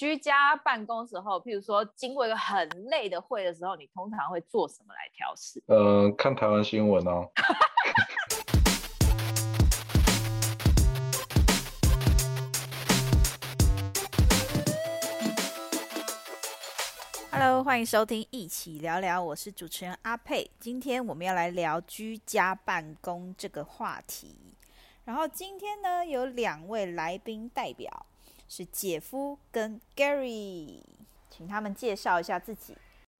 居家办公时候，譬如说经过一个很累的会的时候，你通常会做什么来调试？呃，看台湾新闻哦。Hello，欢迎收听一起聊聊，我是主持人阿佩。今天我们要来聊居家办公这个话题。然后今天呢，有两位来宾代表。是姐夫跟 Gary，请他们介绍一下自己。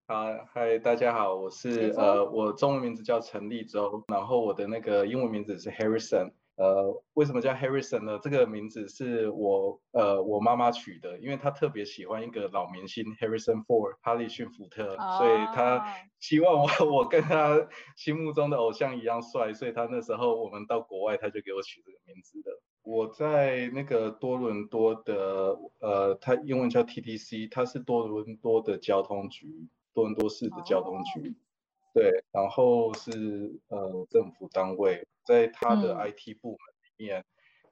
好，嗨，大家好，我是呃，我中文名字叫陈立洲，然后我的那个英文名字是 Harrison。呃，为什么叫 Harrison 呢？这个名字是我呃我妈妈取的，因为她特别喜欢一个老明星 Harrison Ford，哈利逊福特，哦、所以她希望我我跟她心目中的偶像一样帅，所以她那时候我们到国外，她就给我取这个名字的。我在那个多伦多的，呃，它英文叫 TTC，它是多伦多的交通局，多伦多市的交通局，oh. 对，然后是呃政府单位，在它的 IT 部门里面，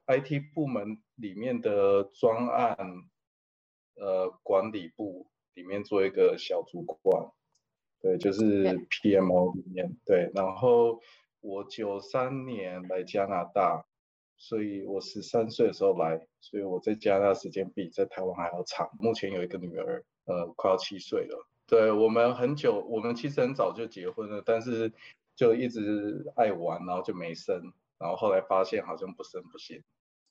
嗯，IT 部门里面的专案，呃，管理部里面做一个小主管，对，就是 PMO 里面，对，然后我九三年来加拿大。所以我十三岁的时候来，所以我在加拿大时间比在台湾还要长。目前有一个女儿，呃，快要七岁了。对，我们很久，我们其实很早就结婚了，但是就一直爱玩，然后就没生，然后后来发现好像不生不行。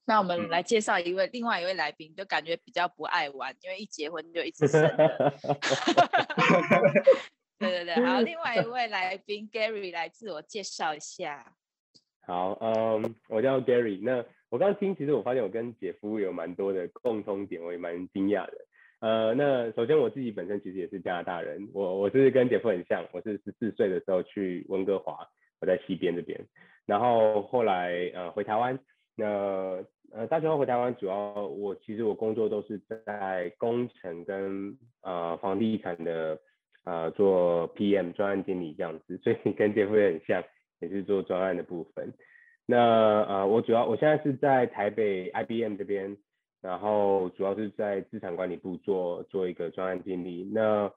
那我们来介绍一位、嗯、另外一位来宾，就感觉比较不爱玩，因为一结婚就一直生。对对对，好，另外一位来宾 Gary 来自我介绍一下。好，嗯，我叫 Gary。那我刚刚听，其实我发现我跟姐夫有蛮多的共通点，我也蛮惊讶的。呃，那首先我自己本身其实也是加拿大人，我我是跟姐夫很像，我是十四岁的时候去温哥华，我在西边这边，然后后来呃回台湾，那呃大学后回台湾，主要我其实我工作都是在工程跟呃房地产的呃做 PM 专案经理这样子，所以跟姐夫也很像。也是做专案的部分。那呃，我主要我现在是在台北 IBM 这边，然后主要是在资产管理部做做一个专案经理。那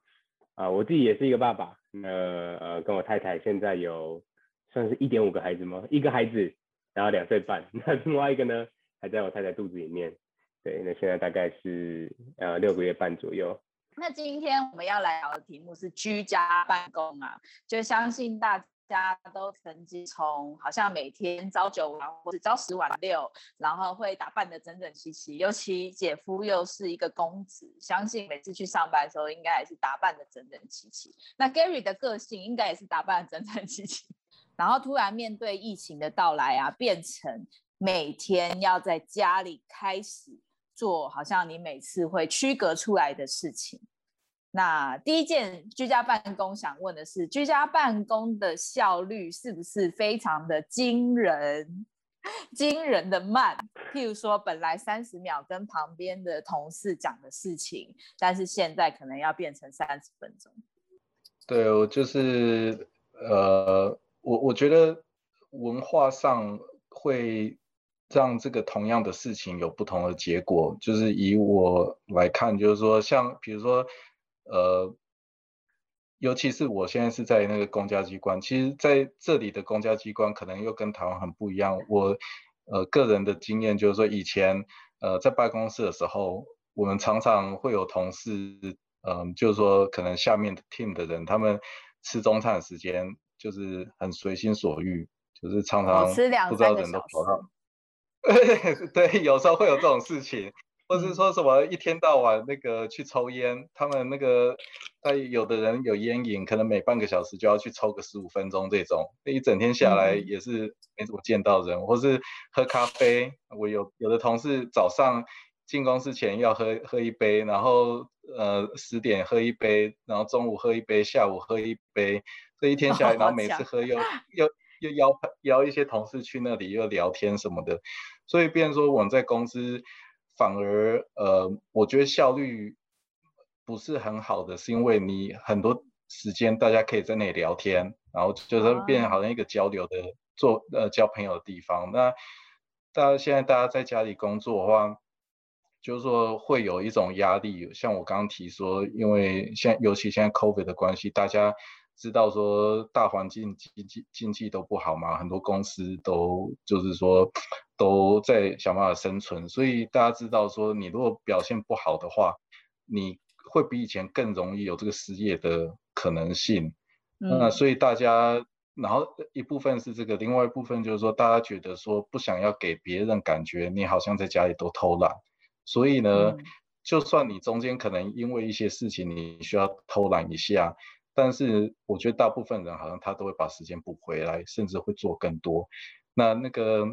啊、我自己也是一个爸爸。那呃，跟我太太现在有算是一点五个孩子吗？一个孩子，然后两岁半。那另外一个呢，还在我太太肚子里面。对，那现在大概是呃六个月半左右。那今天我们要来聊的题目是居家办公啊，就相信大家。家都曾经从好像每天朝九晚五或者朝十晚六，然后会打扮的整整齐齐。尤其姐夫又是一个公子，相信每次去上班的时候，应该也是打扮的整整齐齐。那 Gary 的个性应该也是打扮的整整齐齐。然后突然面对疫情的到来啊，变成每天要在家里开始做，好像你每次会区隔出来的事情。那第一件居家办公想问的是，居家办公的效率是不是非常的惊人、惊人的慢？譬如说，本来三十秒跟旁边的同事讲的事情，但是现在可能要变成三十分钟。对，我就是呃，我我觉得文化上会让这个同样的事情有不同的结果。就是以我来看，就是说，像比如说。呃，尤其是我现在是在那个公家机关，其实在这里的公家机关可能又跟台湾很不一样。我呃个人的经验就是说，以前呃在办公室的时候，我们常常会有同事，嗯、呃，就是说可能下面的 team 的人，他们吃中餐的时间就是很随心所欲，就是常常不知道人都跑到，对，有时候会有这种事情。或是说什么一天到晚那个去抽烟，他们那个，他有的人有烟瘾，可能每半个小时就要去抽个十五分钟这种，那一整天下来也是没怎么见到人。或是喝咖啡，我有有的同事早上进公司前要喝喝一杯，然后呃十点喝一杯，然后中午喝一杯，下午喝一杯，这一天下来，然后每次喝又又又邀邀一些同事去那里又聊天什么的，所以变成说我们在公司。反而，呃，我觉得效率不是很好的，是因为你很多时间大家可以在那里聊天，然后就是变成好像一个交流的做呃交朋友的地方。那大家现在大家在家里工作的话，就是说会有一种压力，像我刚刚提说，因为现在尤其现在 COVID 的关系，大家知道说大环境经济经济都不好嘛，很多公司都就是说都在想办法生存，所以大家知道说你如果表现不好的话，你会比以前更容易有这个失业的可能性。嗯、那所以大家，然后一部分是这个，另外一部分就是说大家觉得说不想要给别人感觉你好像在家里都偷懒。所以呢，嗯、就算你中间可能因为一些事情你需要偷懒一下，但是我觉得大部分人好像他都会把时间补回来，甚至会做更多。那那个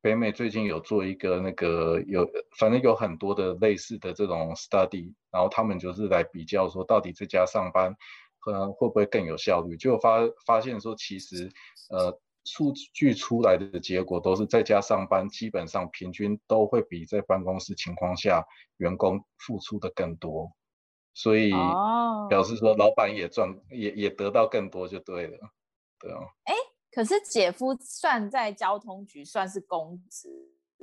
北美最近有做一个那个有，反正有很多的类似的这种 study，然后他们就是来比较说到底在家上班可能会不会更有效率，就发发现说其实呃。数据出来的结果都是在家上班，基本上平均都会比在办公室情况下员工付出的更多，所以表示说老板也赚、oh. 也也得到更多就对了，对啊。哎，可是姐夫算在交通局算是公职。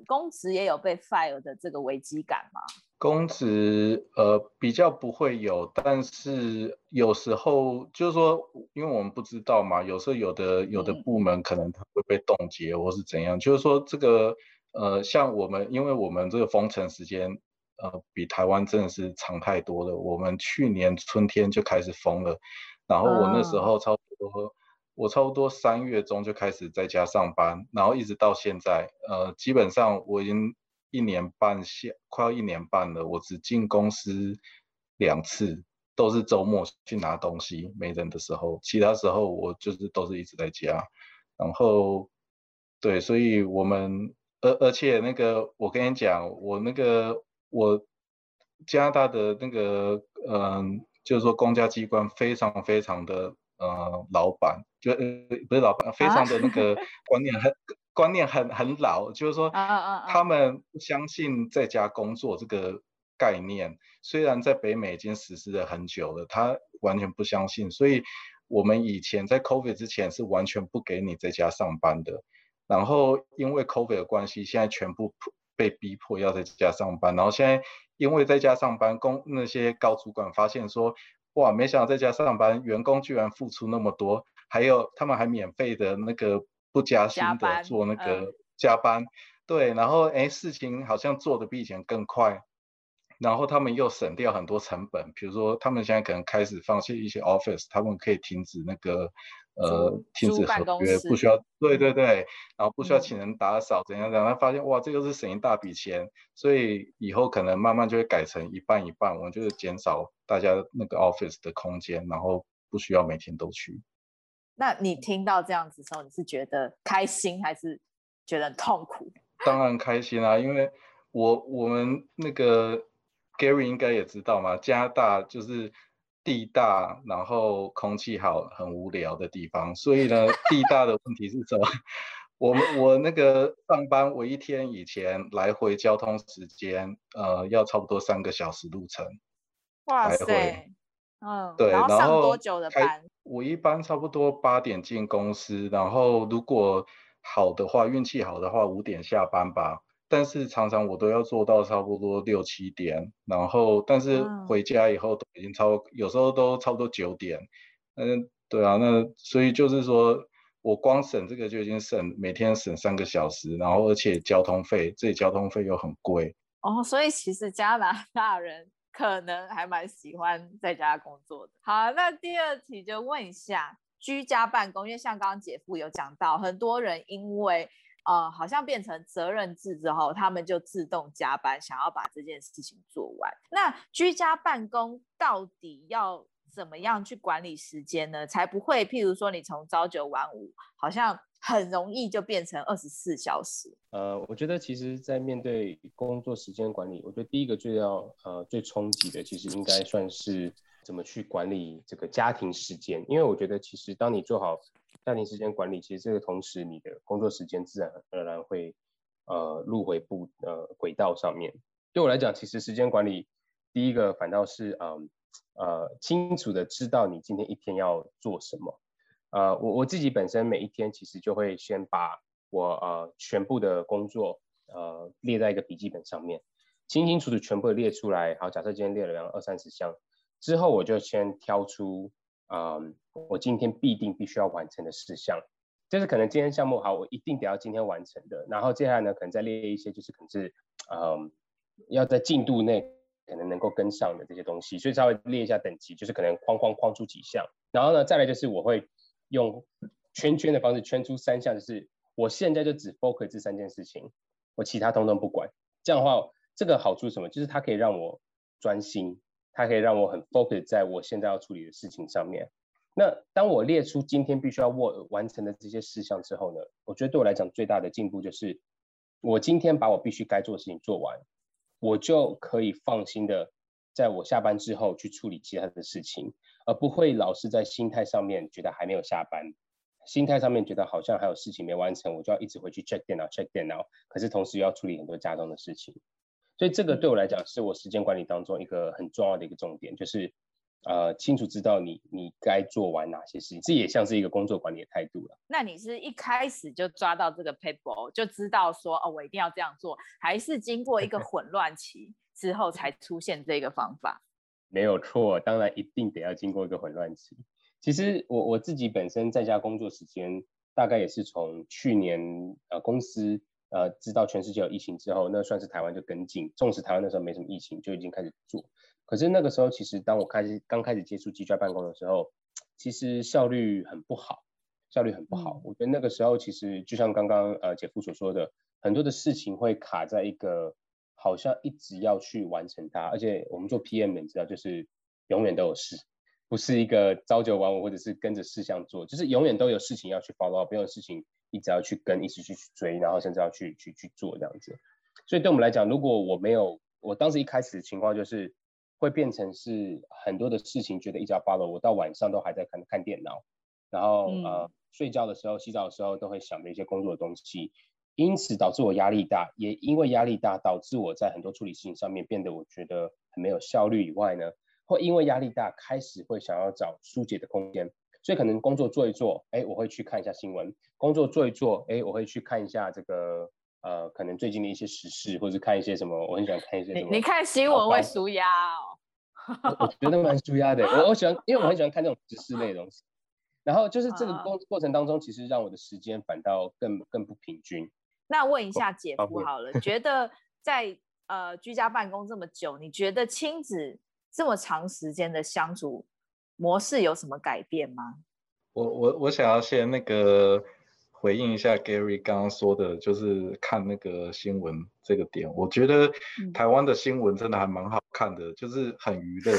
公职也有被 fire 的这个危机感吗？公职呃比较不会有，但是有时候就是说，因为我们不知道嘛，有时候有的有的部门可能它会被冻结或是怎样，嗯、就是说这个呃像我们，因为我们这个封城时间呃比台湾真的是长太多了，我们去年春天就开始封了，然后我那时候差不多。嗯我差不多三月中就开始在家上班，然后一直到现在，呃，基本上我已经一年半下，快要一年半了。我只进公司两次，都是周末去拿东西，没人的时候，其他时候我就是都是一直在家。然后，对，所以我们，而而且那个，我跟你讲，我那个我加拿大的那个，嗯、呃，就是说公家机关非常非常的。呃，老板就呃不是老板，非常的那个 观念很、啊、观念很很老，就是说他们不相信在家工作这个概念。虽然在北美已经实施了很久了，他完全不相信。所以我们以前在 COVID 之前是完全不给你在家上班的。然后因为 COVID 的关系，现在全部被逼迫要在家上班。然后现在因为在家上班，公那些高主管发现说。哇，没想到在家上班，员工居然付出那么多，还有他们还免费的那个不加薪的做那个加班，嗯、对，然后哎，事情好像做的比以前更快，然后他们又省掉很多成本，比如说他们现在可能开始放弃一些 office，他们可以停止那个。呃，停止合约不需要，对对对，然后不需要请人打扫，怎样怎样，他发现哇，这个是省一大笔钱，所以以后可能慢慢就会改成一半一半，我们就是减少大家那个 office 的空间，然后不需要每天都去。那你听到这样子的时候，你是觉得开心还是觉得很痛苦？当然开心啊，因为我我们那个 Gary 应该也知道嘛，加拿大就是。地大，然后空气好，很无聊的地方。所以呢，地大的问题是什么？我们我那个上班，我一天以前来回交通时间，呃，要差不多三个小时路程。哇塞，嗯，对，然后上多久的班？我一般差不多八点进公司，然后如果好的话，运气好的话，五点下班吧。但是常常我都要做到差不多六七点，然后但是回家以后都已经超，有时候都差不多九点。嗯，对啊，那所以就是说我光省这个就已经省每天省三个小时，然后而且交通费，这里交通费又很贵。哦，所以其实加拿大人可能还蛮喜欢在家工作的。好，那第二题就问一下，居家办公，因为像刚刚姐夫有讲到，很多人因为呃，好像变成责任制之后，他们就自动加班，想要把这件事情做完。那居家办公到底要怎么样去管理时间呢？才不会，譬如说你从朝九晚五，好像很容易就变成二十四小时。呃，我觉得其实，在面对工作时间管理，我觉得第一个最要呃最冲击的，其实应该算是怎么去管理这个家庭时间。因为我觉得，其实当你做好。家庭时间管理，其实这个同时，你的工作时间自然而然会呃入回步呃轨道上面。对我来讲，其实时间管理第一个反倒是嗯呃，清楚的知道你今天一天要做什么。呃，我我自己本身每一天其实就会先把我呃全部的工作呃列在一个笔记本上面。清清楚楚全部列出来。好，假设今天列了两二三十项，之后我就先挑出，嗯，我今天必定必须要完成的事项，就是可能今天项目好，我一定得要今天完成的。然后接下来呢，可能再列一些，就是可能是，嗯，要在进度内可能能够跟上的这些东西，所以稍微列一下等级，就是可能框框框出几项。然后呢，再来就是我会用圈圈的方式圈出三项，就是我现在就只 focus 这三件事情，我其他通通不管。这样的话，这个好处是什么？就是它可以让我专心，它可以让我很 focus 在我现在要处理的事情上面。那当我列出今天必须要完完成的这些事项之后呢，我觉得对我来讲最大的进步就是，我今天把我必须该做的事情做完，我就可以放心的在我下班之后去处理其他的事情，而不会老是在心态上面觉得还没有下班。心态上面觉得好像还有事情没完成，我就要一直回去 check 电脑 check 电脑，可是同时又要处理很多家中的事情，所以这个对我来讲是我时间管理当中一个很重要的一个重点，就是呃清楚知道你你该做完哪些事情，这也像是一个工作管理的态度了。那你是一开始就抓到这个 paper 就知道说哦我一定要这样做，还是经过一个混乱期之后才出现这个方法？没有错，当然一定得要经过一个混乱期。其实我我自己本身在家工作时间大概也是从去年呃公司呃知道全世界有疫情之后，那算是台湾就跟进，纵使台湾那时候没什么疫情，就已经开始做。可是那个时候其实当我开始刚开始接触居家办公的时候，其实效率很不好，效率很不好。我觉得那个时候其实就像刚刚呃姐夫所说的，很多的事情会卡在一个好像一直要去完成它，而且我们做 PM 你知道就是永远都有事。不是一个朝九晚五，或者是跟着事项做，就是永远都有事情要去 follow 没有事情一直要去跟，一直去追，然后甚至要去去去做这样子。所以对我们来讲，如果我没有，我当时一开始的情况就是会变成是很多的事情，觉得一直要 follow，我到晚上都还在看看电脑，然后、嗯、呃睡觉的时候、洗澡的时候都会想着一些工作的东西，因此导致我压力大，也因为压力大导致我在很多处理事情上面变得我觉得很没有效率以外呢。会因为压力大，开始会想要找疏解的空间，所以可能工作做一做，哎，我会去看一下新闻；工作做一做，哎，我会去看一下这个呃，可能最近的一些时事，或者看一些什么，我很喜欢看一些什么。你，你看新闻会舒压哦？我，我觉得蛮舒压的，我我喜欢，因为我很喜欢看这种时事类的东西。然后就是这个工过程当中，其实让我的时间反倒更更不平均。那问一下姐夫好了，觉得在呃居家办公这么久，你觉得亲子？这么长时间的相处模式有什么改变吗？我我我想要先那个回应一下 Gary 刚刚说的，就是看那个新闻这个点。我觉得台湾的新闻真的还蛮好看的，就是很娱乐。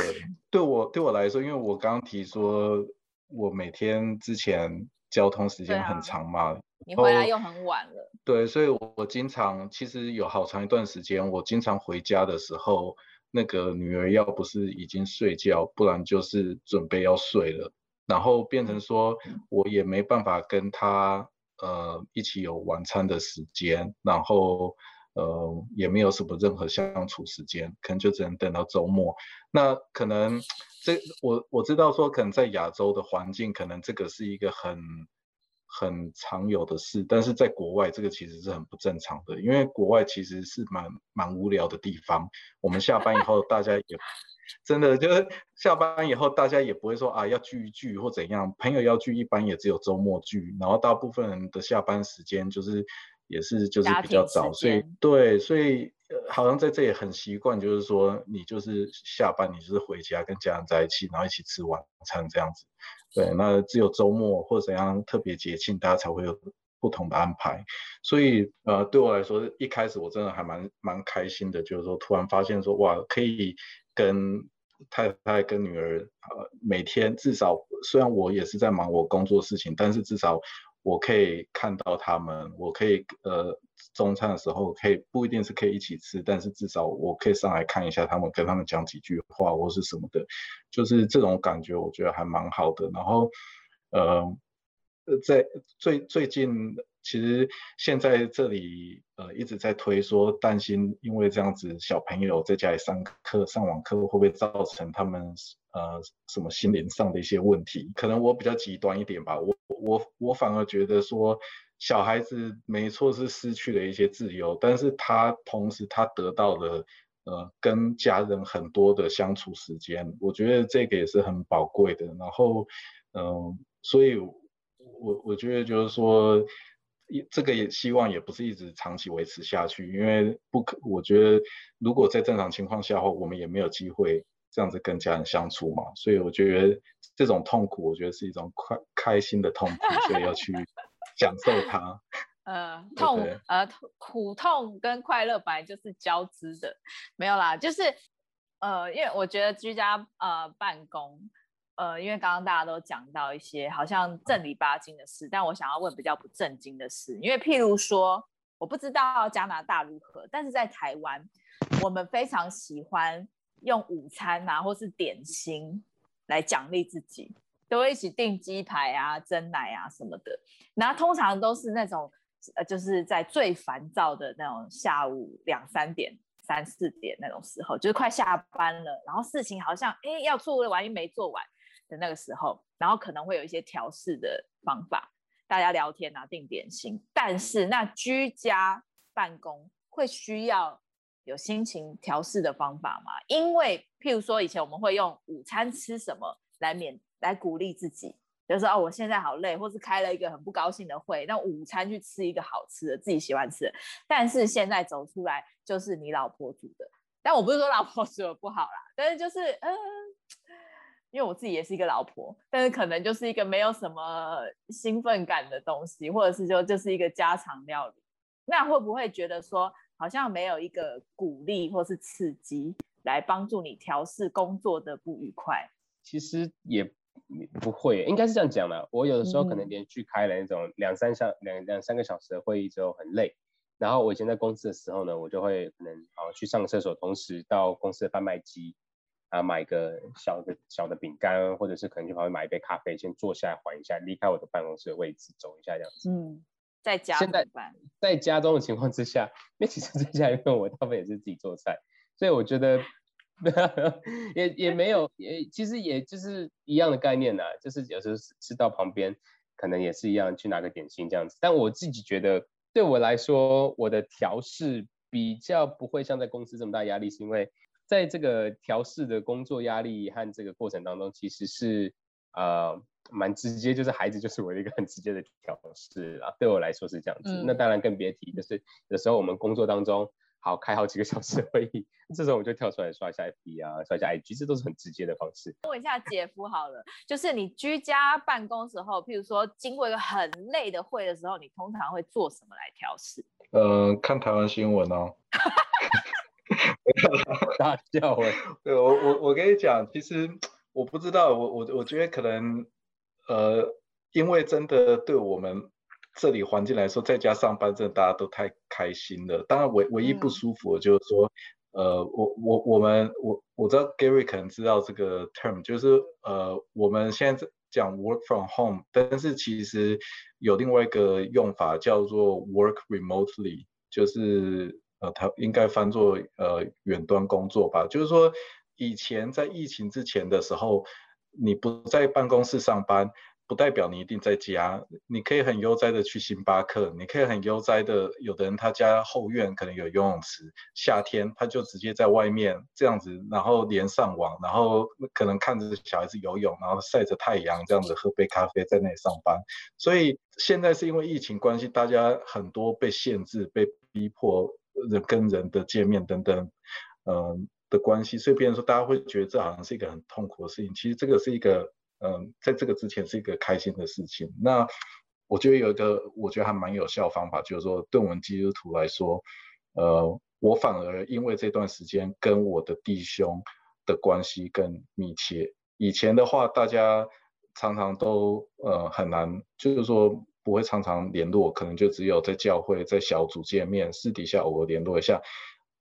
对我对我来说，因为我刚刚提说，我每天之前交通时间很长嘛，啊、你回来又很晚了。对，所以我经常其实有好长一段时间，我经常回家的时候。那个女儿要不是已经睡觉，不然就是准备要睡了，然后变成说我也没办法跟她呃一起有晚餐的时间，然后呃也没有什么任何相处时间，可能就只能等到周末。那可能这我我知道说可能在亚洲的环境，可能这个是一个很。很常有的事，但是在国外这个其实是很不正常的，因为国外其实是蛮蛮无聊的地方。我们下班以后，大家也真的就是下班以后，大家也不会说啊要聚一聚或怎样，朋友要聚一般也只有周末聚，然后大部分人的下班时间就是也是就是比较早，所以对，所以好像在这也很习惯，就是说你就是下班你就是回家跟家人在一起，然后一起吃晚餐这样子。对，那只有周末或怎样特别节庆，大家才会有不同的安排。所以，呃，对我来说，一开始我真的还蛮蛮开心的，就是说突然发现说，哇，可以跟太太跟女儿，呃，每天至少，虽然我也是在忙我工作事情，但是至少。我可以看到他们，我可以呃中餐的时候可以不一定是可以一起吃，但是至少我可以上来看一下他们，跟他们讲几句话或是什么的，就是这种感觉我觉得还蛮好的。然后呃在最最近其实现在这里呃一直在推说担心，因为这样子小朋友在家里上课上网课会不会造成他们呃什么心灵上的一些问题？可能我比较极端一点吧，我。我我反而觉得说，小孩子没错是失去了一些自由，但是他同时他得到了呃跟家人很多的相处时间，我觉得这个也是很宝贵的。然后，嗯、呃，所以我我觉得就是说，这个也希望也不是一直长期维持下去，因为不可，我觉得如果在正常情况下的话，我们也没有机会这样子跟家人相处嘛。所以我觉得这种痛苦，我觉得是一种快开心的痛苦，所以要去享受它。呃，痛呃苦痛跟快乐本来就是交织的，没有啦，就是呃，因为我觉得居家呃办公。呃，因为刚刚大家都讲到一些好像正儿八经的事，但我想要问比较不正经的事。因为譬如说，我不知道加拿大如何，但是在台湾，我们非常喜欢用午餐啊，或是点心来奖励自己，都会一起订鸡排啊、蒸奶啊什么的。然后通常都是那种呃，就是在最烦躁的那种下午两三点、三四点那种时候，就是快下班了，然后事情好像哎要做完又没做完。的那个时候，然后可能会有一些调试的方法，大家聊天啊，订点心。但是那居家办公会需要有心情调试的方法吗？因为譬如说，以前我们会用午餐吃什么来勉来鼓励自己，就是说哦，我现在好累，或是开了一个很不高兴的会，那午餐去吃一个好吃的，自己喜欢吃的。但是现在走出来就是你老婆煮的，但我不是说老婆 煮的不好啦，但是就是嗯。因为我自己也是一个老婆，但是可能就是一个没有什么兴奋感的东西，或者是就就是一个家常料理，那会不会觉得说好像没有一个鼓励或是刺激来帮助你调试工作的不愉快？其实也不会，应该是这样讲的。我有的时候可能连续开了那种两三小两两三个小时的会议之后很累，然后我以前在公司的时候呢，我就会可能啊去上个厕所，同时到公司的贩卖机。啊，买个小的小的饼干，或者是可能去旁边买一杯咖啡，先坐下来缓一下，离开我的办公室的位置，走一下这样子。嗯，在家现在在家中的情况之下，因为其实在家因为我大部分也是自己做菜，所以我觉得 也也没有也其实也就是一样的概念呐、啊，就是有时候吃到旁边可能也是一样去拿个点心这样子。但我自己觉得对我来说，我的调试比较不会像在公司这么大压力，是因为。在这个调试的工作压力和这个过程当中，其实是呃蛮直接，就是孩子就是我的一个很直接的调试啊。对我来说是这样子。嗯、那当然更别提，就是有时候我们工作当中好开好几个小时会议，这时候我们就跳出来刷一下 FB 啊，刷一下 IG，这都是很直接的方式。问一下姐夫好了，就是你居家办公时候，譬如说经过一个很累的会的时候，你通常会做什么来调试？呃，看台湾新闻哦。大笑哎！对我我我跟你讲，其实我不知道，我我我觉得可能呃，因为真的对我们这里环境来说，在家上班真的大家都太开心了。当然唯唯一不舒服的就是说，呃，我我我们我我知道 Gary 可能知道这个 term，就是呃，我们现在讲 work from home，但是其实有另外一个用法叫做 work remotely，就是。呃，他应该翻作呃远端工作吧，就是说以前在疫情之前的时候，你不在办公室上班，不代表你一定在家，你可以很悠哉的去星巴克，你可以很悠哉的，有的人他家后院可能有游泳池，夏天他就直接在外面这样子，然后连上网，然后可能看着小孩子游泳，然后晒着太阳这样子喝杯咖啡在那里上班。所以现在是因为疫情关系，大家很多被限制、被逼迫。人跟人的见面等等，嗯、的关系，所以别人说大家会觉得这好像是一个很痛苦的事情。其实这个是一个，嗯、在这个之前是一个开心的事情。那我觉得有一个我觉得还蛮有效的方法，就是说对我们基督徒来说，呃，我反而因为这段时间跟我的弟兄的关系更密切。以前的话，大家常常都呃很难，就是说。不会常常联络，可能就只有在教会、在小组见面，私底下偶尔联络一下。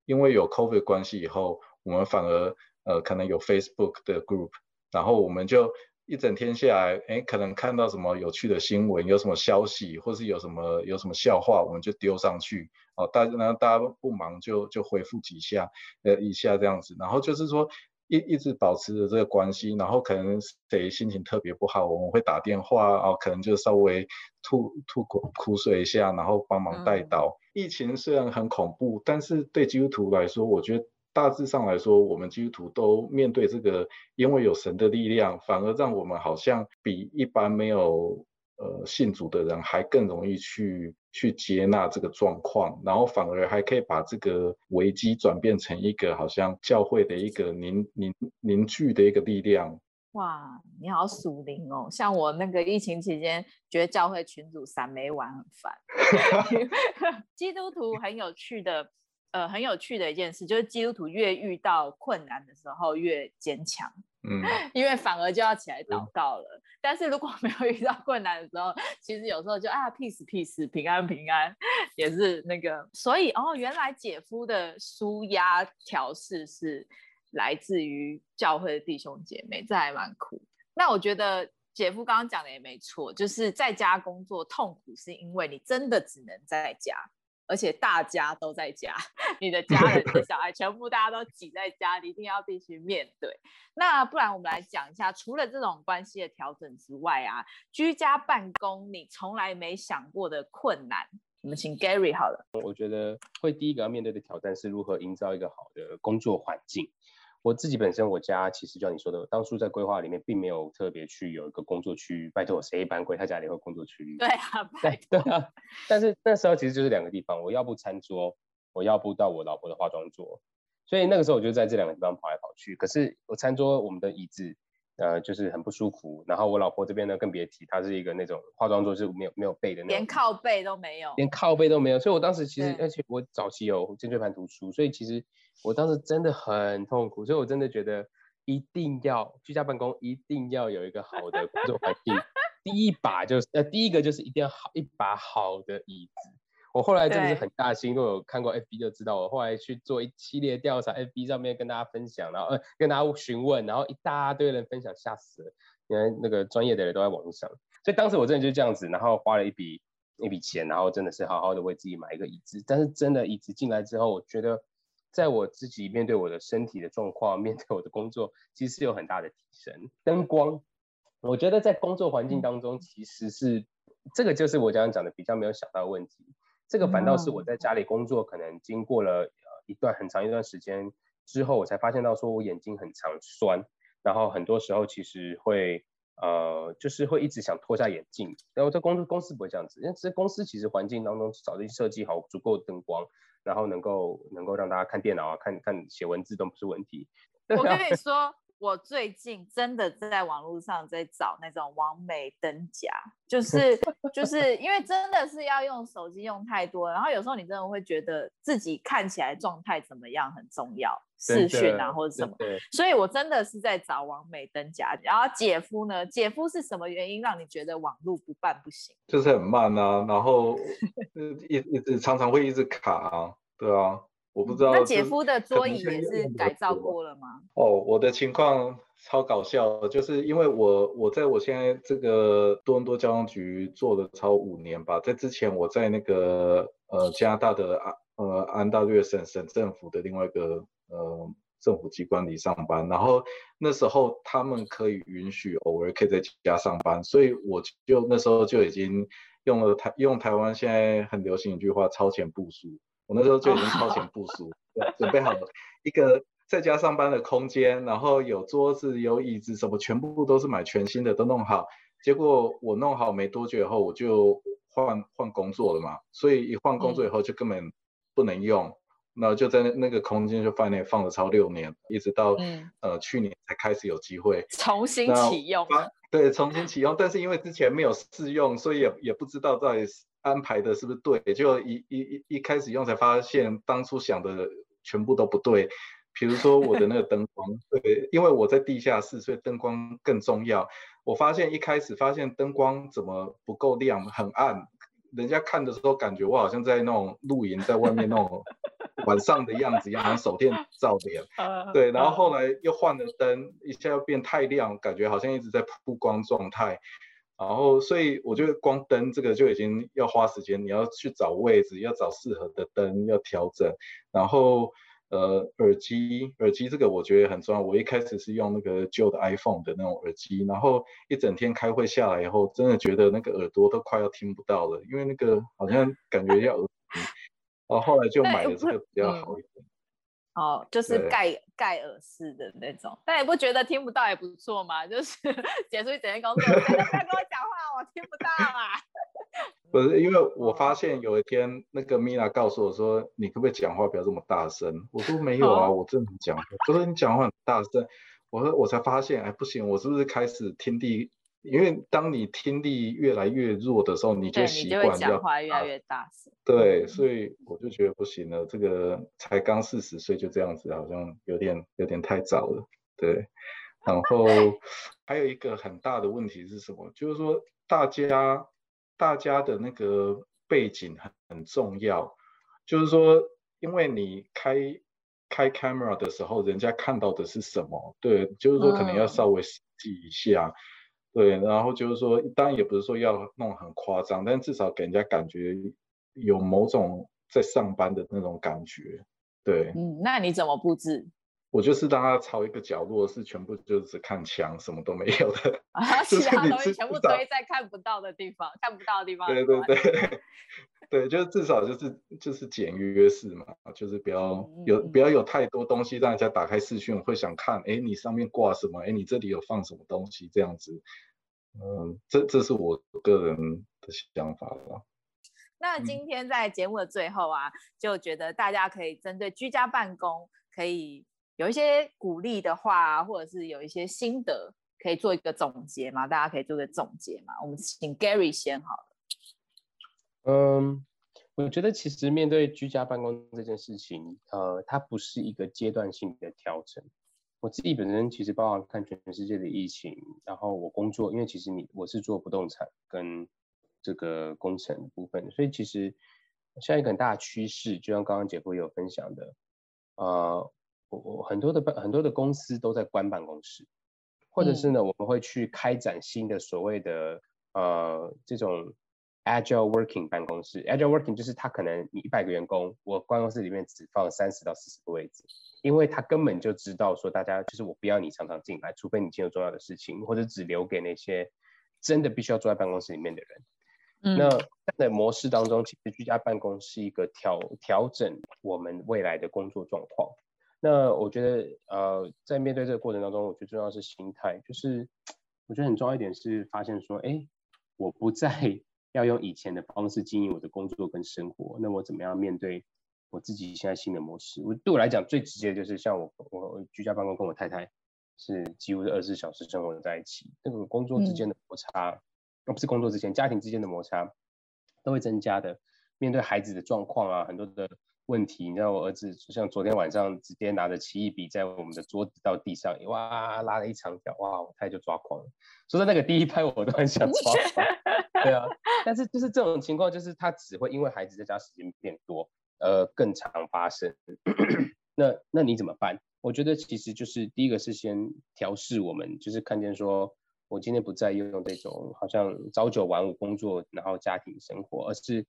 因为有 COVID 关系以后，我们反而呃可能有 Facebook 的 group，然后我们就一整天下来，哎，可能看到什么有趣的新闻，有什么消息，或是有什么有什么笑话，我们就丢上去。哦，大家然后大家不忙就就回复几下，呃一下这样子，然后就是说。一一直保持着这个关系，然后可能谁心情特别不好，我们会打电话哦，可能就稍微吐吐苦苦水一下，然后帮忙带到。嗯、疫情虽然很恐怖，但是对基督徒来说，我觉得大致上来说，我们基督徒都面对这个，因为有神的力量，反而让我们好像比一般没有呃信主的人还更容易去去接纳这个状况，然后反而还可以把这个危机转变成一个好像教会的一个凝凝凝聚的一个力量。哇，你好属灵哦！像我那个疫情期间，觉得教会群主散没完很烦。基督徒很有趣的，呃，很有趣的一件事，就是基督徒越遇到困难的时候越坚强。嗯，因为反而就要起来祷告了。嗯、但是如果 没有遇到困难的时候，其实有时候就啊，peace peace，平安平安，也是那个。所以哦，原来姐夫的舒压调试是。来自于教会的弟兄姐妹，这还蛮酷。那我觉得姐夫刚刚讲的也没错，就是在家工作痛苦，是因为你真的只能在家，而且大家都在家，你的家人、的小孩全部大家都挤在家，里一定要必须面对。那不然我们来讲一下，除了这种关系的调整之外啊，居家办公你从来没想过的困难，我们请 Gary 好了。我觉得会第一个要面对的挑战是如何营造一个好的工作环境。我自己本身，我家其实就像你说的，当初在规划里面并没有特别去有一个工作区域。拜托，谁搬归他家里会工作区域？对啊，对 对啊。但是那时候其实就是两个地方，我要不餐桌，我要不到我老婆的化妆桌。所以那个时候我就在这两个地方跑来跑去。可是我餐桌我们的椅子。呃，就是很不舒服。然后我老婆这边呢，更别提，她是一个那种化妆桌是没有没有背的那种，连靠背都没有，连靠背都没有。所以我当时其实，而且我早期有肩椎盘突出，所以其实我当时真的很痛苦。所以我真的觉得一定要居家办公，一定要有一个好的工作环境。第一把就是呃，第一个就是一定要好一把好的椅子。我后来真的是很大心，如果有看过 FB 就知道，我后来去做一系列调查，FB 上面跟大家分享，然后呃跟大家询问，然后一大堆人分享，吓死了，因为那个专业的人都在网上，所以当时我真的就这样子，然后花了一笔一笔钱，然后真的是好好的为自己买一个椅子，但是真的椅子进来之后，我觉得在我自己面对我的身体的状况，面对我的工作，其实是有很大的提升。灯光，我觉得在工作环境当中，其实是这个就是我刚刚讲的比较没有想到的问题。这个反倒是我在家里工作，可能经过了呃一段很长一段时间之后，我才发现到说我眼睛很常酸，然后很多时候其实会呃就是会一直想脱下眼镜。然后在公司公司不会这样子，因为这公司其实环境当中早就设计好足够的灯光，然后能够能够让大家看电脑啊、看看写文字都不是问题。我跟你说。我最近真的在网络上在找那种完美灯夹，就 是就是因为真的是要用手机用太多，然后有时候你真的会觉得自己看起来状态怎么样很重要，视讯啊或者什么，所以我真的是在找完美灯夹。然后姐夫呢？姐夫是什么原因让你觉得网络不办不行？就是很慢啊，然后一一直常常会一直卡啊，对啊。我不知道，那姐夫的桌椅也是改造过了吗？哦，我的情况超搞笑，就是因为我我在我现在这个多伦多交通局做了超五年吧，在之前我在那个呃加拿大的安呃安大略省省政府的另外一个呃政府机关里上班，然后那时候他们可以允许偶尔可以在家上班，所以我就那时候就已经用了台用台湾现在很流行一句话超前部署。我那时候就已经超前部署，准备好了一个在家上班的空间，然后有桌子、有椅子，什么全部都是买全新的，都弄好。结果我弄好没多久以后，我就换换工作了嘛，所以一换工作以后就根本不能用，那、嗯、就在那个空间就放那放了超六年，一直到、嗯、呃去年才开始有机会重新启用。对，重新启用，但是因为之前没有试用，所以也也不知道到底安排的是不是对，就一一一一开始用才发现当初想的全部都不对。比如说我的那个灯光，对，因为我在地下室，所以灯光更重要。我发现一开始发现灯光怎么不够亮，很暗，人家看的时候感觉我好像在那种露营，在外面那种。晚上的样子一样，拿手电照脸，对，然后后来又换了灯，一下又变太亮，感觉好像一直在曝光状态，然后所以我觉得光灯这个就已经要花时间，你要去找位置，要找适合的灯，要调整，然后呃耳机，耳机这个我觉得很重要，我一开始是用那个旧的 iPhone 的那种耳机，然后一整天开会下来以后，真的觉得那个耳朵都快要听不到了，因为那个好像感觉要耳。然后，后来就买了这个比较好一点。哦，就是盖盖耳式的那种，但也不觉得听不到也不错嘛，就是 结束一整天工作，不要跟我讲话，我听不到啊。不是，因为我发现有一天那个米娜告诉我说，你可不可以讲话不要这么大声？我说没有啊，我正讲。我说你讲话很大声，我说我才发现，哎，不行，我是不是开始听力？因为当你听力越来越弱的时候，你就习惯讲话越来越大声。对，所以我就觉得不行了。这个才刚四十岁就这样子，好像有点有点太早了。对，然后 还有一个很大的问题是什么？就是说大家。大家的那个背景很很重要，就是说，因为你开开 camera 的时候，人家看到的是什么？对，就是说可能要稍微设计一下，嗯、对，然后就是说，当然也不是说要弄很夸张，但至少给人家感觉有某种在上班的那种感觉，对。嗯，那你怎么布置？我就是让他朝一个角落，是全部就是看墙，什么都没有的。啊，其他东西全部堆在看不到的地方，看不到的地方。对对对，对，就是至少就是就是简约式嘛，就是不要有不要有太多东西，让人家打开视讯会想看，哎，你上面挂什么？哎，你这里有放什么东西？这样子，嗯，这这是我个人的想法了。那今天在节目的最后啊，就觉得大家可以针对居家办公可以。有一些鼓励的话，或者是有一些心得，可以做一个总结嘛？大家可以做个总结嘛？我们请 Gary 先好了。嗯，我觉得其实面对居家办公这件事情，呃，它不是一个阶段性的调整。我自己本身其实包含看全世界的疫情，然后我工作，因为其实你我是做不动产跟这个工程部分，所以其实现在一个很大的趋势，就像刚刚姐夫有分享的，呃。我我很多的办很多的公司都在关办公室，或者是呢，我们会去开展新的所谓的呃这种 agile working 办公室。agile working 就是他可能你一百个员工，我办公室里面只放三十到四十个位置，因为他根本就知道说大家就是我不要你常常进来，除非你今天有重要的事情，或者只留给那些真的必须要坐在办公室里面的人。嗯、那在模式当中，其实居家办公是一个调调整我们未来的工作状况。那我觉得，呃，在面对这个过程当中，我觉得重要的是心态，就是我觉得很重要一点是发现说，哎，我不再要用以前的方式经营我的工作跟生活，那我怎么样面对我自己现在新的模式？我对我来讲最直接的就是像我，我居家办公跟我太太是几乎是二十四小时生活在一起，那个工作之间的摩擦，而、嗯、不是工作之间，家庭之间的摩擦都会增加的。面对孩子的状况啊，很多的。问题，你知道我儿子就像昨天晚上直接拿着奇异笔在我们的桌子到地上，哇，拉了一长条，哇，我太就抓狂了。说在那个第一拍，我都很想抓狂。对啊，但是就是这种情况，就是他只会因为孩子在家时间变多，呃，更常发生。那那你怎么办？我觉得其实就是第一个是先调试我们，就是看见说我今天不再用这种好像朝九晚五工作，然后家庭生活，而是。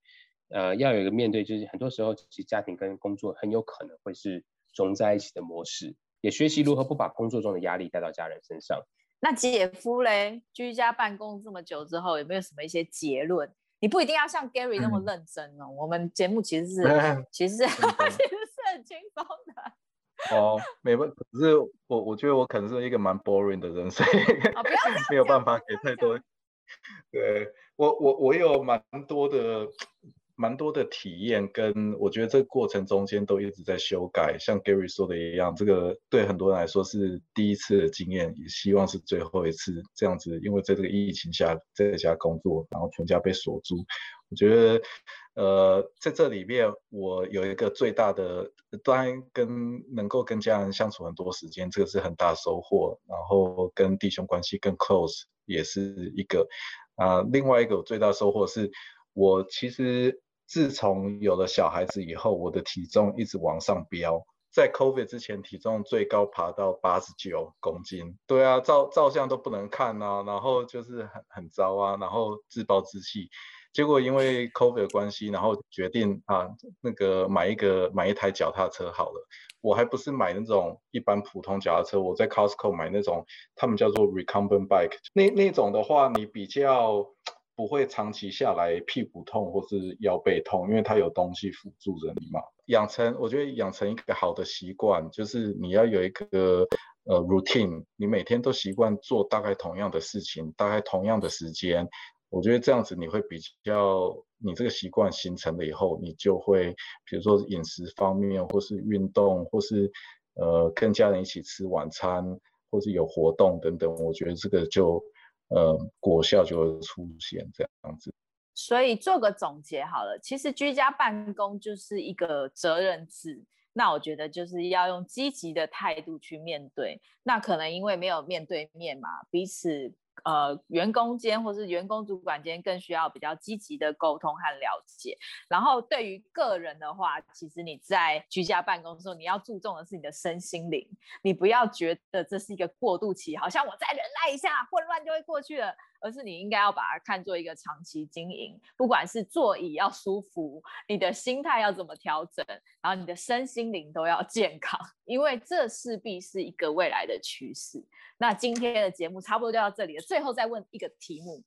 呃，要有一个面对，就是很多时候其实家庭跟工作很有可能会是融在一起的模式，也学习如何不把工作中的压力带到家人身上。那姐夫嘞，居家办公这么久之后，有没有什么一些结论？你不一定要像 Gary 那么认真哦，嗯、我们节目其实是 其实是 其实是很轻松的。哦，没问题，可是我我觉得我可能是一个蛮 boring 的人，所以、哦、没有办法给太多。对我我我有蛮多的。蛮多的体验，跟我觉得这个过程中间都一直在修改，像 Gary 说的一样，这个对很多人来说是第一次的经验，也希望是最后一次这样子，因为在这个疫情下在家工作，然后全家被锁住，我觉得，呃，在这里面我有一个最大的，当然跟能够跟家人相处很多时间，这个是很大收获，然后跟弟兄关系更 close 也是一个，啊、另外一个最大收获是我其实。自从有了小孩子以后，我的体重一直往上飙。在 COVID 之前，体重最高爬到八十九公斤。对啊，照照相都不能看啊，然后就是很很糟啊，然后自暴自弃。结果因为 COVID 的关系，然后决定啊，那个买一个买一台脚踏车好了。我还不是买那种一般普通脚踏车，我在 Costco 买那种，他们叫做 recumbent bike。那那种的话，你比较。不会长期下来屁股痛或是腰背痛，因为它有东西辅助着你嘛。养成，我觉得养成一个好的习惯，就是你要有一个呃 routine，你每天都习惯做大概同样的事情，大概同样的时间。我觉得这样子你会比较，你这个习惯形成了以后，你就会，比如说饮食方面，或是运动，或是呃跟家人一起吃晚餐，或是有活动等等，我觉得这个就呃果效就会出现这样子。所以做个总结好了，其实居家办公就是一个责任制，那我觉得就是要用积极的态度去面对。那可能因为没有面对面嘛，彼此。呃，员工间或是员工主管间更需要比较积极的沟通和了解。然后对于个人的话，其实你在居家办公的时候，你要注重的是你的身心灵。你不要觉得这是一个过渡期，好像我再忍耐一下，混乱就会过去了。而是你应该要把它看作一个长期经营，不管是座椅要舒服，你的心态要怎么调整，然后你的身心灵都要健康，因为这势必是一个未来的趋势。那今天的节目差不多就到这里了，最后再问一个题目：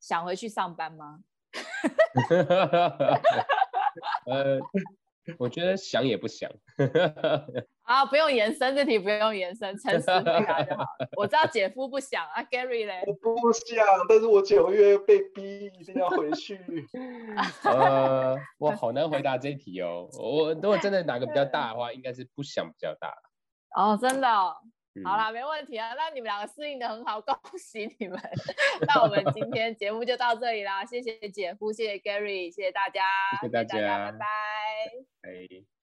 想回去上班吗？我觉得想也不想。啊，不用延伸，这题不用延伸，诚实回答就好。我知道姐夫不想啊，Gary 嘞？我不想，但是我九月被逼一定要回去。呃，我好难回答这一题哦。我如果真的哪个比较大的话，应该是不想比较大。哦，真的哦。好啦，没问题啊。那你们两个适应的很好，恭喜你们。那我们今天节目就到这里啦，谢谢姐夫，谢谢 Gary，谢谢大家，谢谢大家，拜拜。拜。